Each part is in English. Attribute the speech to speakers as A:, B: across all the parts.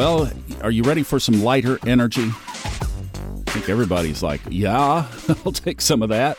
A: Well, are you ready for some lighter energy? I think everybody's like, yeah, I'll take some of that.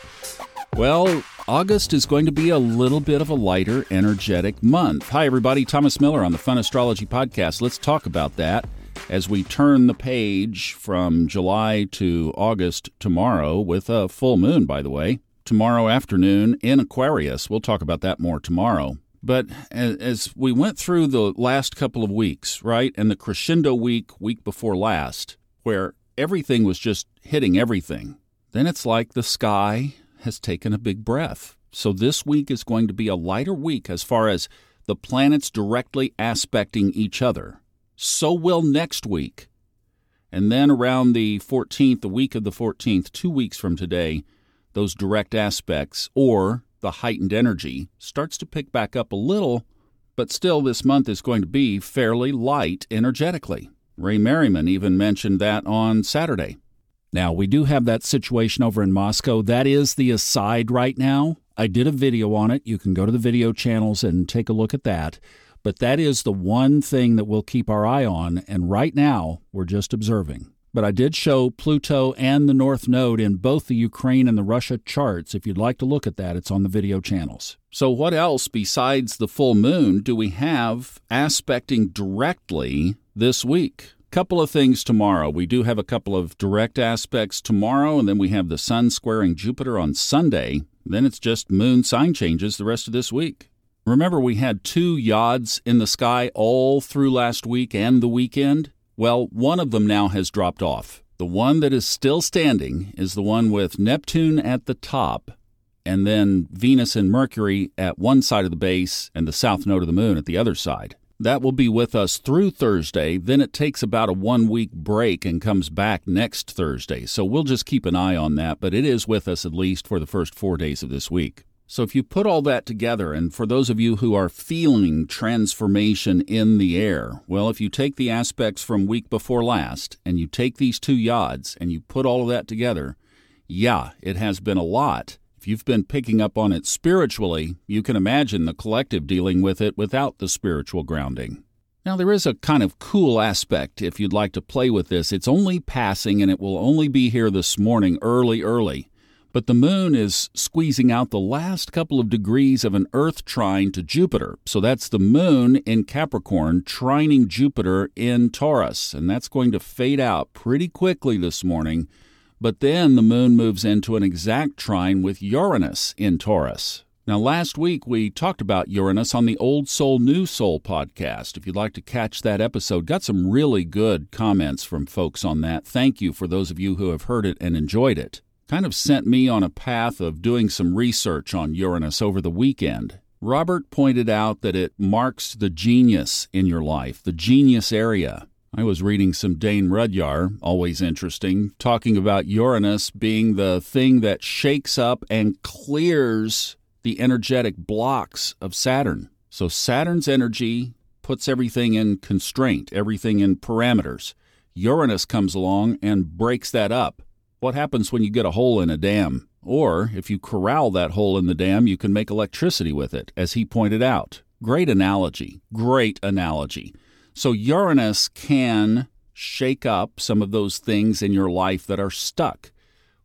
A: Well, August is going to be a little bit of a lighter, energetic month. Hi, everybody. Thomas Miller on the Fun Astrology Podcast. Let's talk about that as we turn the page from July to August tomorrow with a full moon, by the way. Tomorrow afternoon in Aquarius. We'll talk about that more tomorrow. But as we went through the last couple of weeks, right, and the crescendo week, week before last, where everything was just hitting everything, then it's like the sky has taken a big breath. So this week is going to be a lighter week as far as the planets directly aspecting each other. So will next week. And then around the 14th, the week of the 14th, two weeks from today, those direct aspects or the heightened energy starts to pick back up a little, but still this month is going to be fairly light energetically. Ray Merriman even mentioned that on Saturday. Now, we do have that situation over in Moscow. That is the aside right now. I did a video on it. You can go to the video channels and take a look at that. But that is the one thing that we'll keep our eye on. And right now, we're just observing. But I did show Pluto and the North Node in both the Ukraine and the Russia charts. If you'd like to look at that, it's on the video channels. So, what else besides the full moon do we have aspecting directly this week? Couple of things tomorrow. We do have a couple of direct aspects tomorrow, and then we have the Sun squaring Jupiter on Sunday. Then it's just moon sign changes the rest of this week. Remember, we had two yods in the sky all through last week and the weekend? Well, one of them now has dropped off. The one that is still standing is the one with Neptune at the top, and then Venus and Mercury at one side of the base and the south node of the moon at the other side. That will be with us through Thursday. Then it takes about a one week break and comes back next Thursday. So we'll just keep an eye on that, but it is with us at least for the first four days of this week. So, if you put all that together, and for those of you who are feeling transformation in the air, well, if you take the aspects from week before last and you take these two yods and you put all of that together, yeah, it has been a lot. If you've been picking up on it spiritually, you can imagine the collective dealing with it without the spiritual grounding. Now, there is a kind of cool aspect if you'd like to play with this. It's only passing and it will only be here this morning, early, early. But the moon is squeezing out the last couple of degrees of an Earth trine to Jupiter. So that's the moon in Capricorn trining Jupiter in Taurus. And that's going to fade out pretty quickly this morning. But then the moon moves into an exact trine with Uranus in Taurus. Now, last week we talked about Uranus on the Old Soul, New Soul podcast. If you'd like to catch that episode, got some really good comments from folks on that. Thank you for those of you who have heard it and enjoyed it kind of sent me on a path of doing some research on Uranus over the weekend. Robert pointed out that it marks the genius in your life, the genius area. I was reading some Dane Rudhyar, always interesting, talking about Uranus being the thing that shakes up and clears the energetic blocks of Saturn. So Saturn's energy puts everything in constraint, everything in parameters. Uranus comes along and breaks that up. What happens when you get a hole in a dam? Or, if you corral that hole in the dam, you can make electricity with it, as he pointed out. Great analogy. Great analogy. So, Uranus can shake up some of those things in your life that are stuck.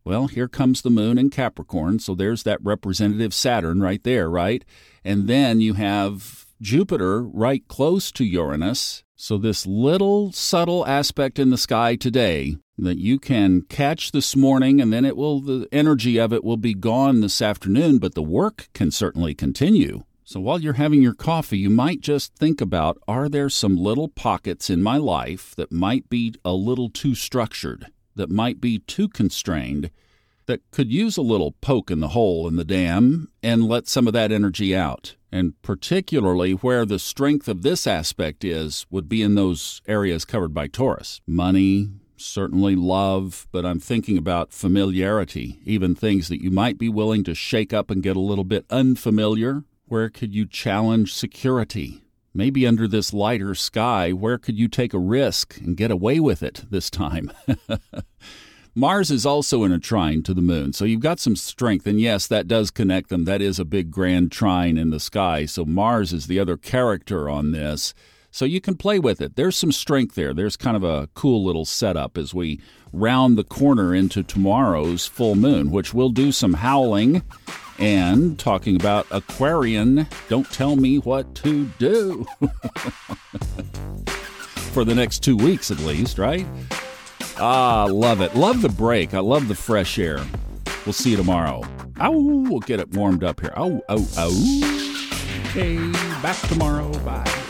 A: Well, here comes the moon in Capricorn, so there's that representative Saturn right there, right? And then you have Jupiter right close to Uranus. So, this little subtle aspect in the sky today that you can catch this morning and then it will the energy of it will be gone this afternoon but the work can certainly continue so while you're having your coffee you might just think about are there some little pockets in my life that might be a little too structured that might be too constrained that could use a little poke in the hole in the dam and let some of that energy out and particularly where the strength of this aspect is would be in those areas covered by Taurus money certainly love, but I'm thinking about familiarity, even things that you might be willing to shake up and get a little bit unfamiliar. Where could you challenge security? Maybe under this lighter sky, where could you take a risk and get away with it this time? Mars is also in a trine to the moon, so you've got some strength. And yes, that does connect them. That is a big grand trine in the sky. So Mars is the other character on this. So you can play with it. There's some strength there. There's kind of a cool little setup as we round the corner into tomorrow's full moon, which will do some howling and talking about Aquarian. Don't tell me what to do. For the next two weeks at least, right? Ah, love it. Love the break. I love the fresh air. We'll see you tomorrow. Oh, we'll get it warmed up here. Oh, oh, oh. Okay, back tomorrow. Bye.